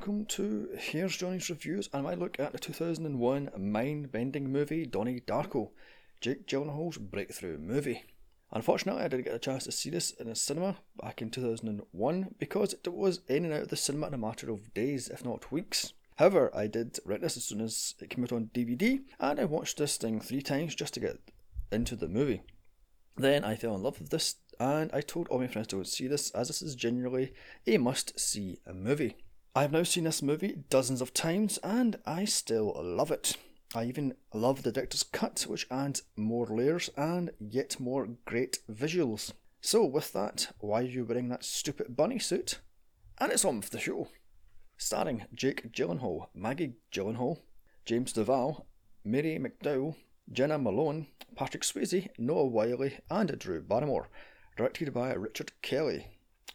welcome to Here's Johnny's Reviews and my look at the 2001 mind bending movie Donnie Darko, Jake Gyllenhaal's breakthrough movie. Unfortunately, I didn't get a chance to see this in a cinema back in 2001 because it was in and out of the cinema in a matter of days, if not weeks. However, I did rent this as soon as it came out on DVD and I watched this thing three times just to get into the movie. Then I fell in love with this and I told all my friends to go see this as this is genuinely a must see movie. I have now seen this movie dozens of times and I still love it. I even love the director's cut, which adds more layers and yet more great visuals. So, with that, why are you wearing that stupid bunny suit? And it's on with the show. Starring Jake Gyllenhaal, Maggie Gyllenhaal, James Duval, Mary McDonnell, Jena Malone, Patrick Swayze, Noah Wyle, and Drew Barrymore. Directed by Richard Kelly.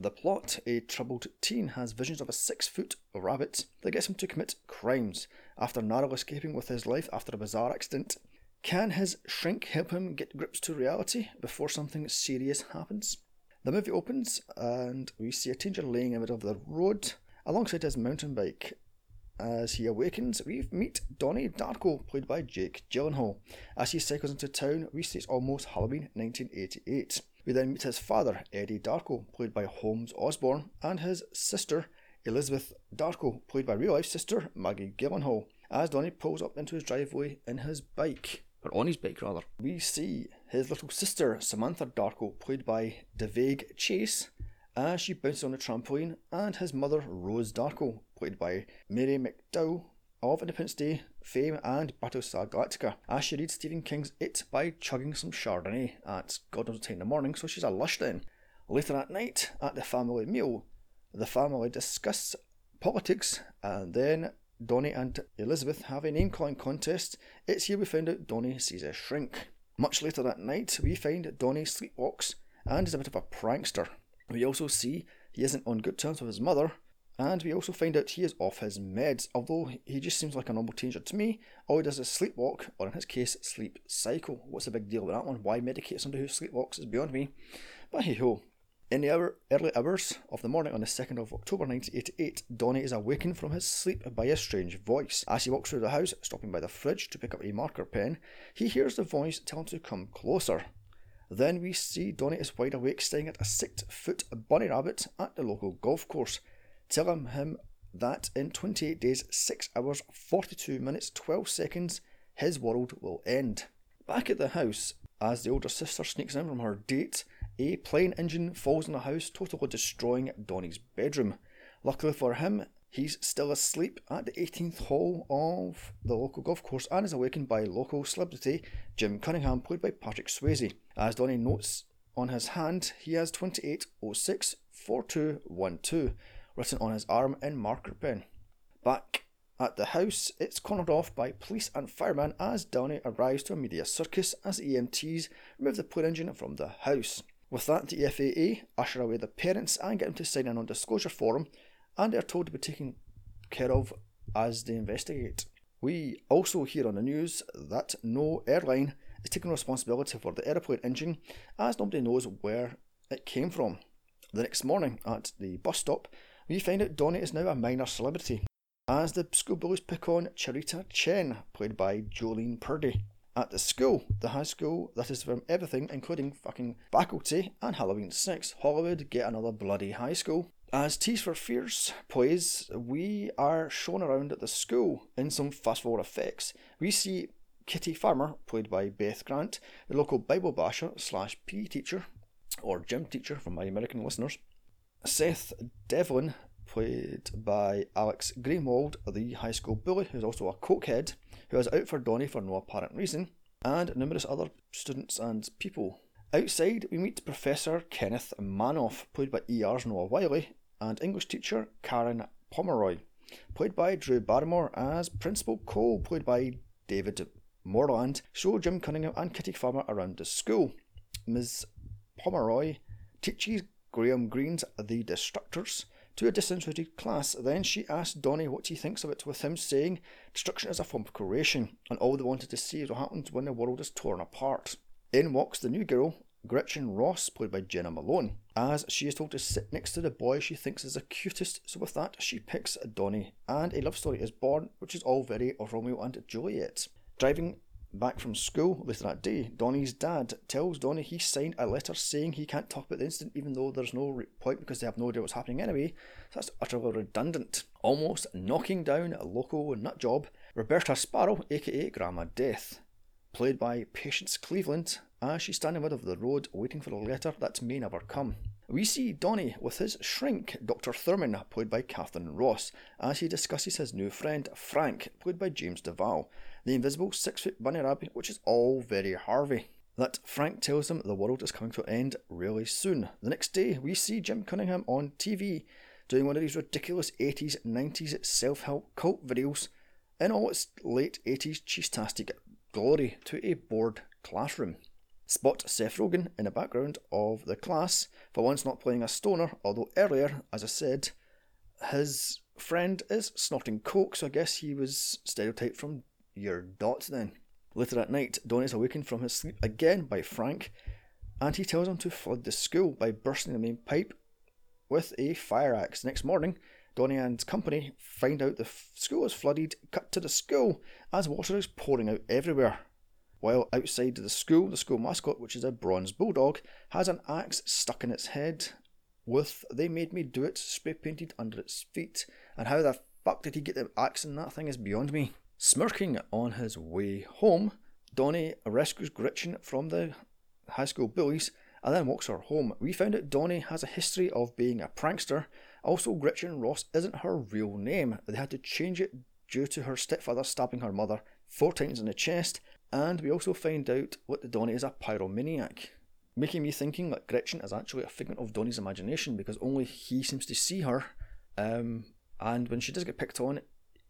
The plot a troubled teen has visions of a six foot rabbit that gets him to commit crimes after narrowly escaping with his life after a bizarre accident. Can his shrink help him get grips to reality before something serious happens? The movie opens and we see a teenager laying in the middle of the road alongside his mountain bike. As he awakens, we meet Donnie Darko, played by Jake Gyllenhaal. As he cycles into town, we see it's almost Halloween 1988. We then meet his father, Eddie Darko, played by Holmes Osborne, and his sister, Elizabeth Darko, played by real life sister Maggie Gyllenhaal, as Donnie pulls up into his driveway in his bike, or on his bike rather. We see his little sister, Samantha Darko, played by Daveigh Chase, as she bounces on a trampoline, and his mother, Rose Darko, played by Mary McDonnell, of Independence Day fame and Battlestar Galactica, as she reads Stephen King's It by chugging some Chardonnay at God knows what time in the morning, so she's a lush then. Later that night, at the family meal, the family discuss politics, and then Donnie and Elizabeth have a name calling contest. It's here we find out Donnie sees a shrink. Much later that night, we find Donnie sleepwalks and is a bit of a prankster. We also see he isn't on good terms with his mother, and we also find out he is off his meds, although he just seems like a normal teenager to me. All he does is sleepwalk, or in his case, sleep cycle. What's the big deal with that one? Why medicate somebody who sleepwalks is beyond me. But hey ho. In the hour, early hours of the morning on the 2nd of October 1988, Donnie is awakened from his sleep by a strange voice. As he walks through the house, stopping by the fridge to pick up a marker pen, he hears the voice tell him to come closer. Then we see Donnie is wide awake staring at a six foot bunny rabbit at the local golf course telling him that in 28 days, 6 hours, 42 minutes, 12 seconds, his world will end. Back at the house, as the older sister sneaks in from her date, a plane engine falls on the house, totally destroying Donnie's bedroom. Luckily for him, he's still asleep at the 18th hole of the local golf course and is awakened by local celebrity Jim Cunningham, played by Patrick Swayze. As Donnie notes on his hand, he has 2806 4212 written on his arm in marker pen. Back at the house, it's cornered off by police and firemen as Donnie arrives to a media circus as EMTs remove the plane engine from the house. With that, the FAA usher away the parents and get them to sign a non disclosure form, and they are told to be taken care of as they investigate. We also hear on the news that no airline is taking responsibility for the aeroplane engine as nobody knows where it came from. The next morning at the bus stop, we find out Donnie is now a minor celebrity, as the school bullies pick on Cherita Chen, played by Jolene Purdy. At the school, the high school that is from everything, including fucking faculty and Halloween 6, Hollywood get another bloody high school. As Tears for Fears plays, we are shown around at the school in some fast forward effects. We see Kitty Farmer, played by Beth Grant, the local Bible basher slash PE teacher, or gym teacher for my American listeners, Seth Devlin, played by Alex Greenwald, the high school bully, who's also a cokehead, who is out for Donnie for no apparent reason, and numerous other students and people. Outside, we meet Professor Kenneth Manoff, played by ER's Noah Wyle, and English teacher Karen Pomeroy, played by Drew Barrymore, as Principal Cole, played by David Moreland, show Jim Cunningham and Kitty Farmer around the school. Ms. Pomeroy teaches Graham Greene's The Destructors to a disinterested class. Then she asked Donnie what he thinks of it, with him saying, Destruction is a form of creation, and all they wanted to see is what happens when the world is torn apart. In walks the new girl, Gretchen Ross, played by Jena Malone, as she is told to sit next to the boy she thinks is the cutest. So with that, she picks Donnie, and a love story is born, which is all very Romeo and Juliet. Driving back from school later that day, Donnie's dad tells Donnie he signed a letter saying he can't talk about the incident, even though there's no point because they have no idea what's happening anyway. So that's utterly redundant. Almost knocking down a local nut job, Roberta Sparrow, aka Grandma Death, played by Patience Cleveland, as she's standing middle of the road waiting for a letter that may never come. We see Donnie with his shrink, Dr. Thurman, played by Katharine Ross, as he discusses his new friend, Frank, played by James Duval, the invisible six foot bunny rabbit, which is all very Harvey. That Frank tells him the world is coming to an end really soon. The next day, we see Jim Cunningham on TV doing one of these ridiculous 80s, 90s self help cult videos in all its late 80s cheese-tastic glory to a bored classroom. Spot Seth Rogen in the background of the class, for once not playing a stoner, although earlier, as I said, his friend is snorting coke, so I guess he was stereotyped from your dots then. Later at night, Donnie is awakened from his sleep again by Frank, and he tells him to flood the school by bursting the main pipe with a fire axe. Next morning, Donnie and company find out the f- school is flooded, cut to the school as water is pouring out everywhere. While outside the school, the school mascot, which is a bronze bulldog, has an axe stuck in its head with They Made Me Do It spray painted under its feet. And how the fuck did he get the axe in that thing is beyond me. Smirking on his way home, Donnie rescues Gretchen from the high school bullies and then walks her home. We found out Donnie has a history of being a prankster. Also, Gretchen Ross isn't her real name. They had to change it due to her stepfather stabbing her mother four times in the chest and we also find out that Donnie is a pyromaniac, making me thinking that Gretchen is actually a figment of Donnie's imagination because only he seems to see her. Um, and when she does get picked on,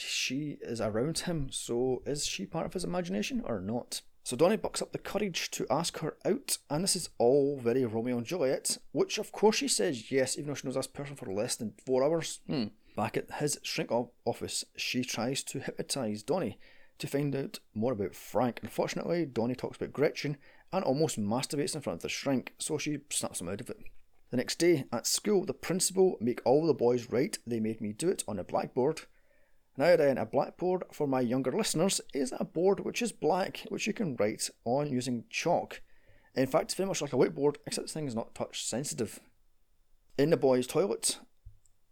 she is around him. So is she part of his imagination or not? So Donnie bucks up the courage to ask her out, and this is all very Romeo and Juliet, which of course she says yes, even though she knows this person for less than four hours. Hmm. Back at his shrink office, she tries to hypnotise Donnie to find out more about Frank. Unfortunately, Donnie talks about Gretchen and almost masturbates in front of the shrink, so she snaps him out of it. The next day, at school, the principal make all the boys write They Made Me Do It on a blackboard. Now then, a blackboard for my younger listeners is a board which is black, which you can write on using chalk. In fact, it's very much like a whiteboard, except this thing is not touch sensitive. In the boys' toilet,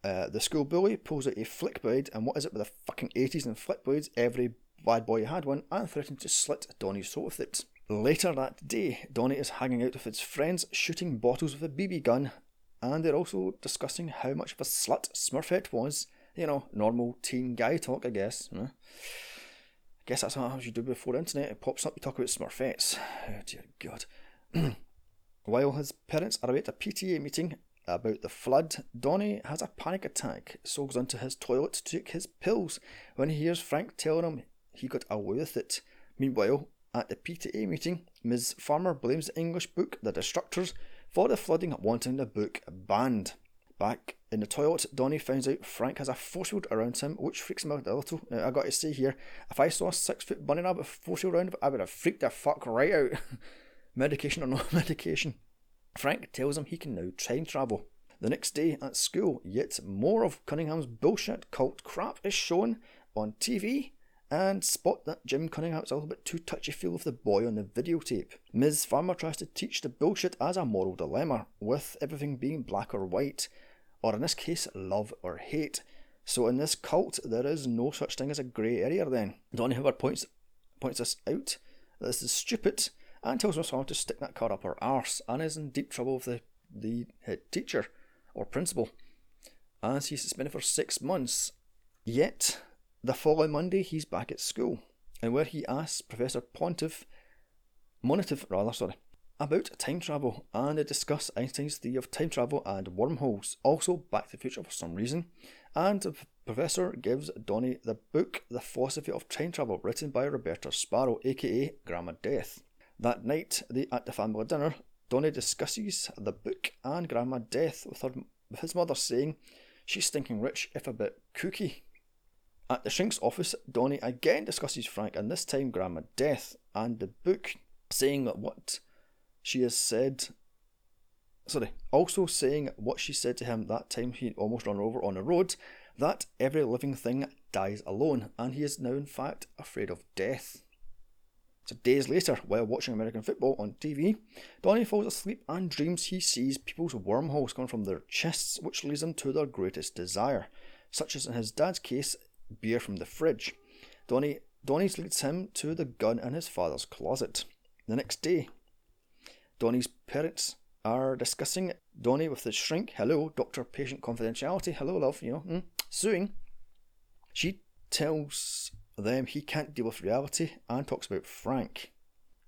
uh, the school bully pulls out a flick blade, and what is it with the fucking 80s and flick blades? Every Bad Boy had one and threatened to slit Donnie's throat with it. Later that day, Donnie is hanging out with his friends, shooting bottles with a BB gun, and they're also discussing how much of a slut Smurfette was. You know, normal teen guy talk, I guess. I guess that's how you do before the internet. It pops up, you talk about Smurfettes. Oh dear God. While his parents are at a PTA meeting about the flood, Donnie has a panic attack, so goes onto his toilet to take his pills when he hears Frank telling him he got away with it. Meanwhile, at the PTA meeting, Ms. Farmer blames the English book, The Destructors, for the flooding, wanting the book banned. Back in the toilet, Donnie finds out Frank has a force field around him, which freaks him out a little. Now, I got to say here, if I saw a six foot bunny rabbit force field around, I would have freaked the fuck right out. medication or no medication. Frank tells him he can now time travel. The next day at school, yet more of Cunningham's bullshit cult crap is shown on TV and spot that Jim Cunningham's a little bit too touchy feel with the boy on the videotape. Ms. Farmer tries to teach the bullshit as a moral dilemma, with everything being black or white, or in this case, love or hate. So in this cult, there is no such thing as a grey area then. Donnie however, points, points us out that this is stupid and tells Miss Farmer to stick that card up her arse and is in deep trouble with the, the teacher or principal as he's suspended for six months. Yet, the following Monday, he's back at school, and where he asks Professor Pontiff, Monnitoff rather, sorry, about time travel, and they discuss Einstein's theory of time travel and wormholes, also Back to the Future for some reason, and the professor gives Donnie the book The Philosophy of Time Travel, written by Roberta Sparrow, aka Grandma Death. That night, they, at the family dinner, Donnie discusses the book and Grandma Death with, her, with his mother saying she's thinking rich if a bit kooky. At the shrink's office, Donnie again discusses Frank and this time Grandma Death and the book, saying that what she has said, sorry, also saying what she said to him that time he almost run over on a road, that every living thing dies alone, and he is now in fact afraid of death. So days later, while watching American football on TV, Donnie falls asleep and dreams he sees people's wormholes coming from their chests, which leads him to their greatest desire, such as in his dad's case, beer from the fridge. Donnie Donnie's leads him to the gun in his father's closet. The next day, Donnie's parents are discussing Donnie with the shrink. Hello, doctor patient confidentiality. Hello, love, you know, mm, suing. She tells them he can't deal with reality and talks about Frank.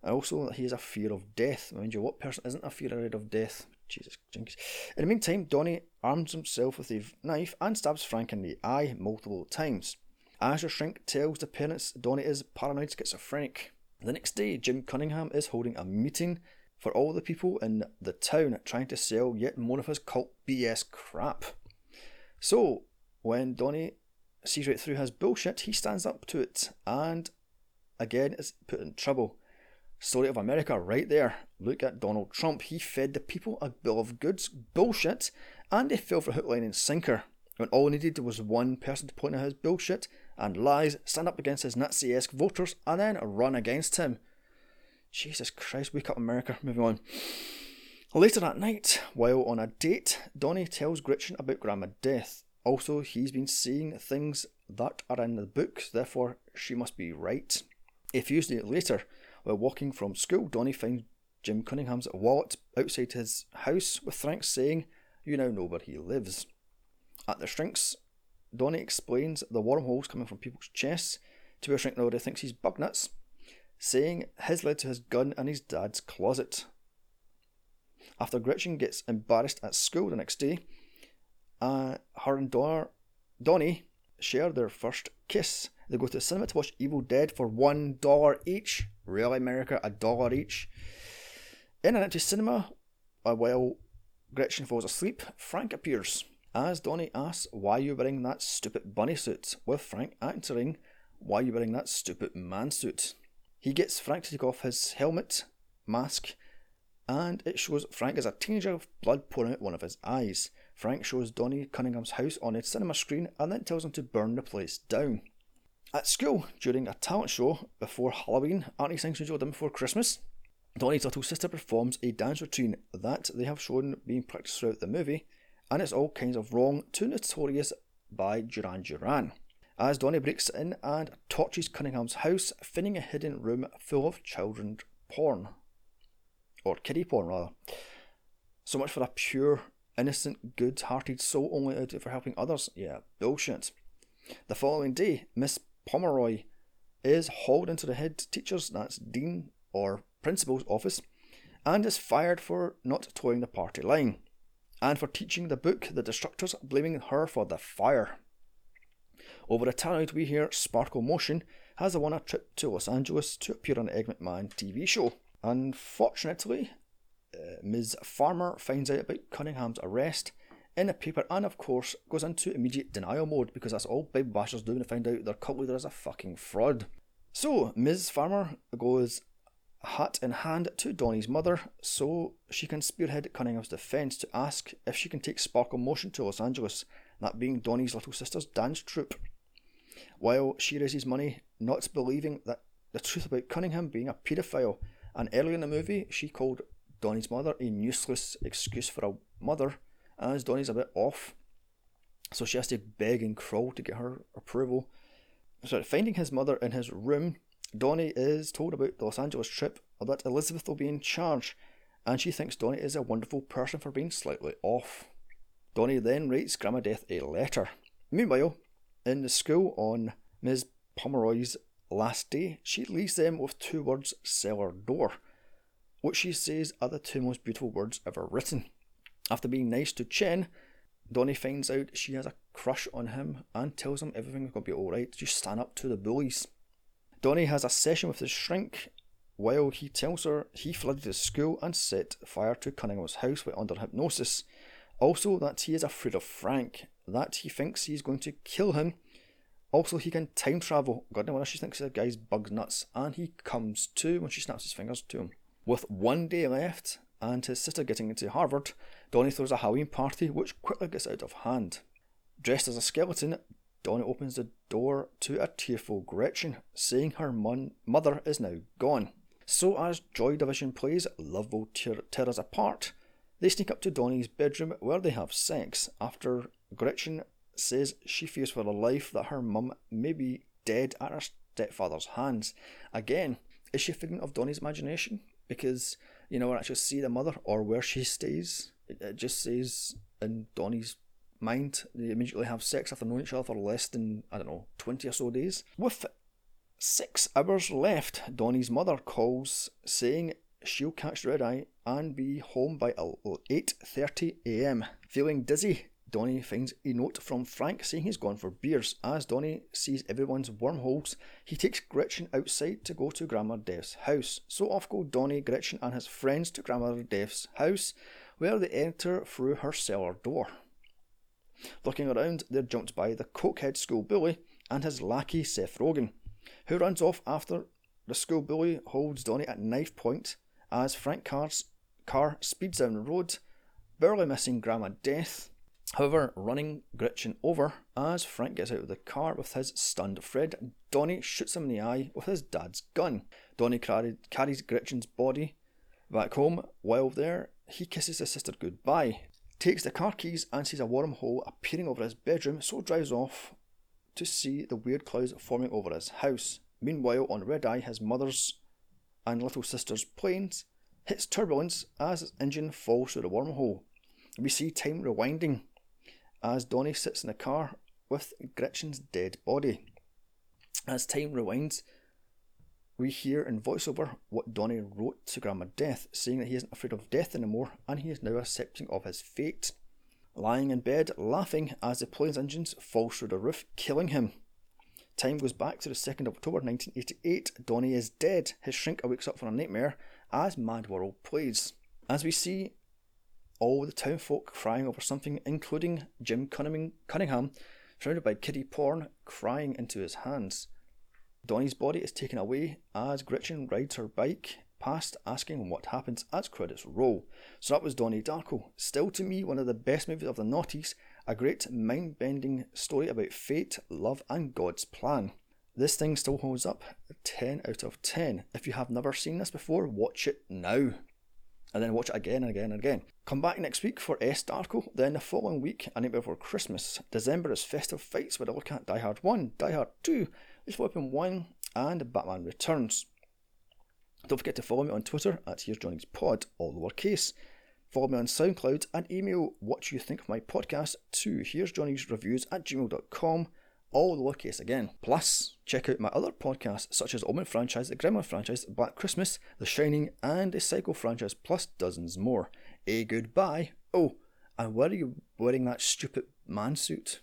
Also that he has a fear of death. Mind you, what person isn't afraid of death? Jesus jinkies. In the meantime, Donnie arms himself with a knife and stabs Frank in the eye multiple times. As the shrink tells the parents Donnie is paranoid schizophrenic. The next day, Jim Cunningham is holding a meeting for all the people in the town trying to sell yet more of his cult BS crap. So, when Donnie sees right through his bullshit, he stands up to it and again is put in trouble. Story of America right there. Look at Donald Trump. He fed the people a bill of goods bullshit and they fell for hook, line, and sinker. When all he needed was one person to point out his bullshit and lies, stand up against his Nazi esque voters, and then run against him. Jesus Christ, wake up America. Moving on. Later that night, while on a date, Donnie tells Gretchen about Grandma Death. Also, he's been seeing things that are in the books, therefore, she must be right. A few days later, while walking from school, Donnie finds Jim Cunningham's wallet outside his house with Frank saying, You now know where he lives. At the shrinks, Donnie explains the wormholes coming from people's chests to where Shrink already thinks he's bug nuts, saying his led to his gun in his dad's closet. After Gretchen gets embarrassed at school the next day, uh, her and Dor- Donnie share their first kiss. They go to the cinema to watch Evil Dead for one dollar each. Really, America, a dollar each. In an empty cinema, uh, while Gretchen falls asleep, Frank appears. As Donnie asks, Why are you wearing that stupid bunny suit? with Frank answering, Why you wearing that stupid man suit? He gets Frank to take off his helmet, mask, and it shows Frank as a teenager with blood pouring out one of his eyes. Frank shows Donnie Cunningham's house on a cinema screen and then tells him to burn the place down. At school, during a talent show before Halloween, Auntie sings Joe Dim before Christmas. Donnie's little sister performs a dance routine that they have shown being practiced throughout the movie, and it's all kinds of wrong to Notorious by Duran Duran. As Donnie breaks in and torches Cunningham's house, finding a hidden room full of children porn. Or kiddie porn, rather. So much for a pure innocent, good hearted soul only out for helping others. Yeah, bullshit. The following day, Miss Pomeroy is hauled into the head teacher's, that's dean or principal's office, and is fired for not toeing the party line, and for teaching the book The Destructors, blaming her for the fire. Over the tannoy, we hear Sparkle Motion has a won a trip to Los Angeles to appear on the Ed McMahon TV show. Unfortunately, uh, Ms. Farmer finds out about Cunningham's arrest in a paper and, of course, goes into immediate denial mode because that's all Bible bashers do when they find out their cult leader is a fucking fraud. So, Ms. Farmer goes hat in hand to Donnie's mother so she can spearhead Cunningham's defence to ask if she can take Sparkle Motion to Los Angeles, that being Donnie's little sister's dance troupe. While she raises money, not believing that the truth about Cunningham being a paedophile, and earlier in the movie she called Donnie's mother a useless excuse for a mother, as Donnie's a bit off. So she has to beg and crawl to get her approval. So, finding his mother in his room, Donnie is told about the Los Angeles trip that Elizabeth will be in charge, and she thinks Donnie is a wonderful person for being slightly off. Donnie then writes Grandma Death a letter. Meanwhile, in the school on Ms. Pomeroy's last day, she leaves them with two words cellar door what she says are the two most beautiful words ever written. After being nice to Chen, Donnie finds out she has a crush on him and tells him everything's going to be alright, just stand up to the bullies. Donnie has a session with his shrink while he tells her he flooded the school and set fire to Cunningham's house while under hypnosis. Also, that he is afraid of Frank, that he thinks he's going to kill him. Also, he can time travel. God knows she thinks the guy's bugs nuts, and he comes to when she snaps his fingers to him. With one day left and his sister getting into Harvard, Donnie throws a Halloween party which quickly gets out of hand. Dressed as a skeleton, Donnie opens the door to a tearful Gretchen, saying her mon- mother is now gone. So, as Joy Division plays Love Will Tear, tear Us Apart, they sneak up to Donnie's bedroom where they have sex after Gretchen says she fears for her life that her mum may be dead at her stepfather's hands. Again, is she a figment of Donnie's imagination? Because, you know, actually see the mother or where she stays. It, it just says in Donnie's mind they immediately have sex after knowing each other for less than, I don't know, 20 or so days. With six hours left, Donnie's mother calls saying she'll catch red eye and be home by 8.30am. Feeling dizzy, Donnie finds a note from Frank saying he's gone for beers. As Donnie sees everyone's wormholes, he takes Gretchen outside to go to Grandma Death's house. So off go Donnie, Gretchen, and his friends to Grandma Death's house, where they enter through her cellar door. Looking around, they're jumped by the cokehead school bully and his lackey Seth Rogen, who runs off after the school bully holds Donnie at knife point as Frank Carr's car speeds down the road, barely missing Grandma Death However, running Gretchen over as Frank gets out of the car with his stunned Fred, Donnie shoots him in the eye with his dad's gun. Donnie carries Gretchen's body back home. While there, he kisses his sister goodbye, takes the car keys and sees a wormhole appearing over his bedroom, so drives off to see the weird clouds forming over his house. Meanwhile, on Red Eye, his mother's and little sister's planes hits turbulence as its engine falls through the wormhole. We see time rewinding as Donnie sits in the car with Gretchen's dead body. As time rewinds, we hear in voiceover what Donnie wrote to Grandma Death, saying that he isn't afraid of death anymore and he is now accepting of his fate. Lying in bed, laughing as the plane's engines fall through the roof, killing him. Time goes back to the 2nd of October 1988. Donnie is dead. His shrink awakes up from a nightmare as Mad World plays. As we see all the townfolk crying over something, including Jim Cunningham, surrounded by kiddie porn, crying into his hands. Donnie's body is taken away as Gretchen rides her bike past asking what happens as credits roll. So that was Donnie Darko. Still to me one of the best movies of the noughties, a great mind bending story about fate, love, and God's plan. This thing still holds up 10 out of 10. If you have never seen this before, watch it now and then watch it again and again and again. Come back next week for S Darko, then the following week, A Night Before Christmas. December is Festive Fights, with I look at Die Hard 1, Die Hard 2, Lethal Weapon 1, and Batman Returns. Don't forget to follow me on Twitter at Here's Johnny's Pod, all lowercase. Follow me on SoundCloud and email what you think of my podcast to Here's Johnny's Reviews at gmail.com all the lowercase again. Plus, check out my other podcasts such as Omen franchise, the franchise, Black Christmas, The Shining, and the Psycho franchise, plus dozens more. A goodbye. Oh, and why are you wearing that stupid man suit?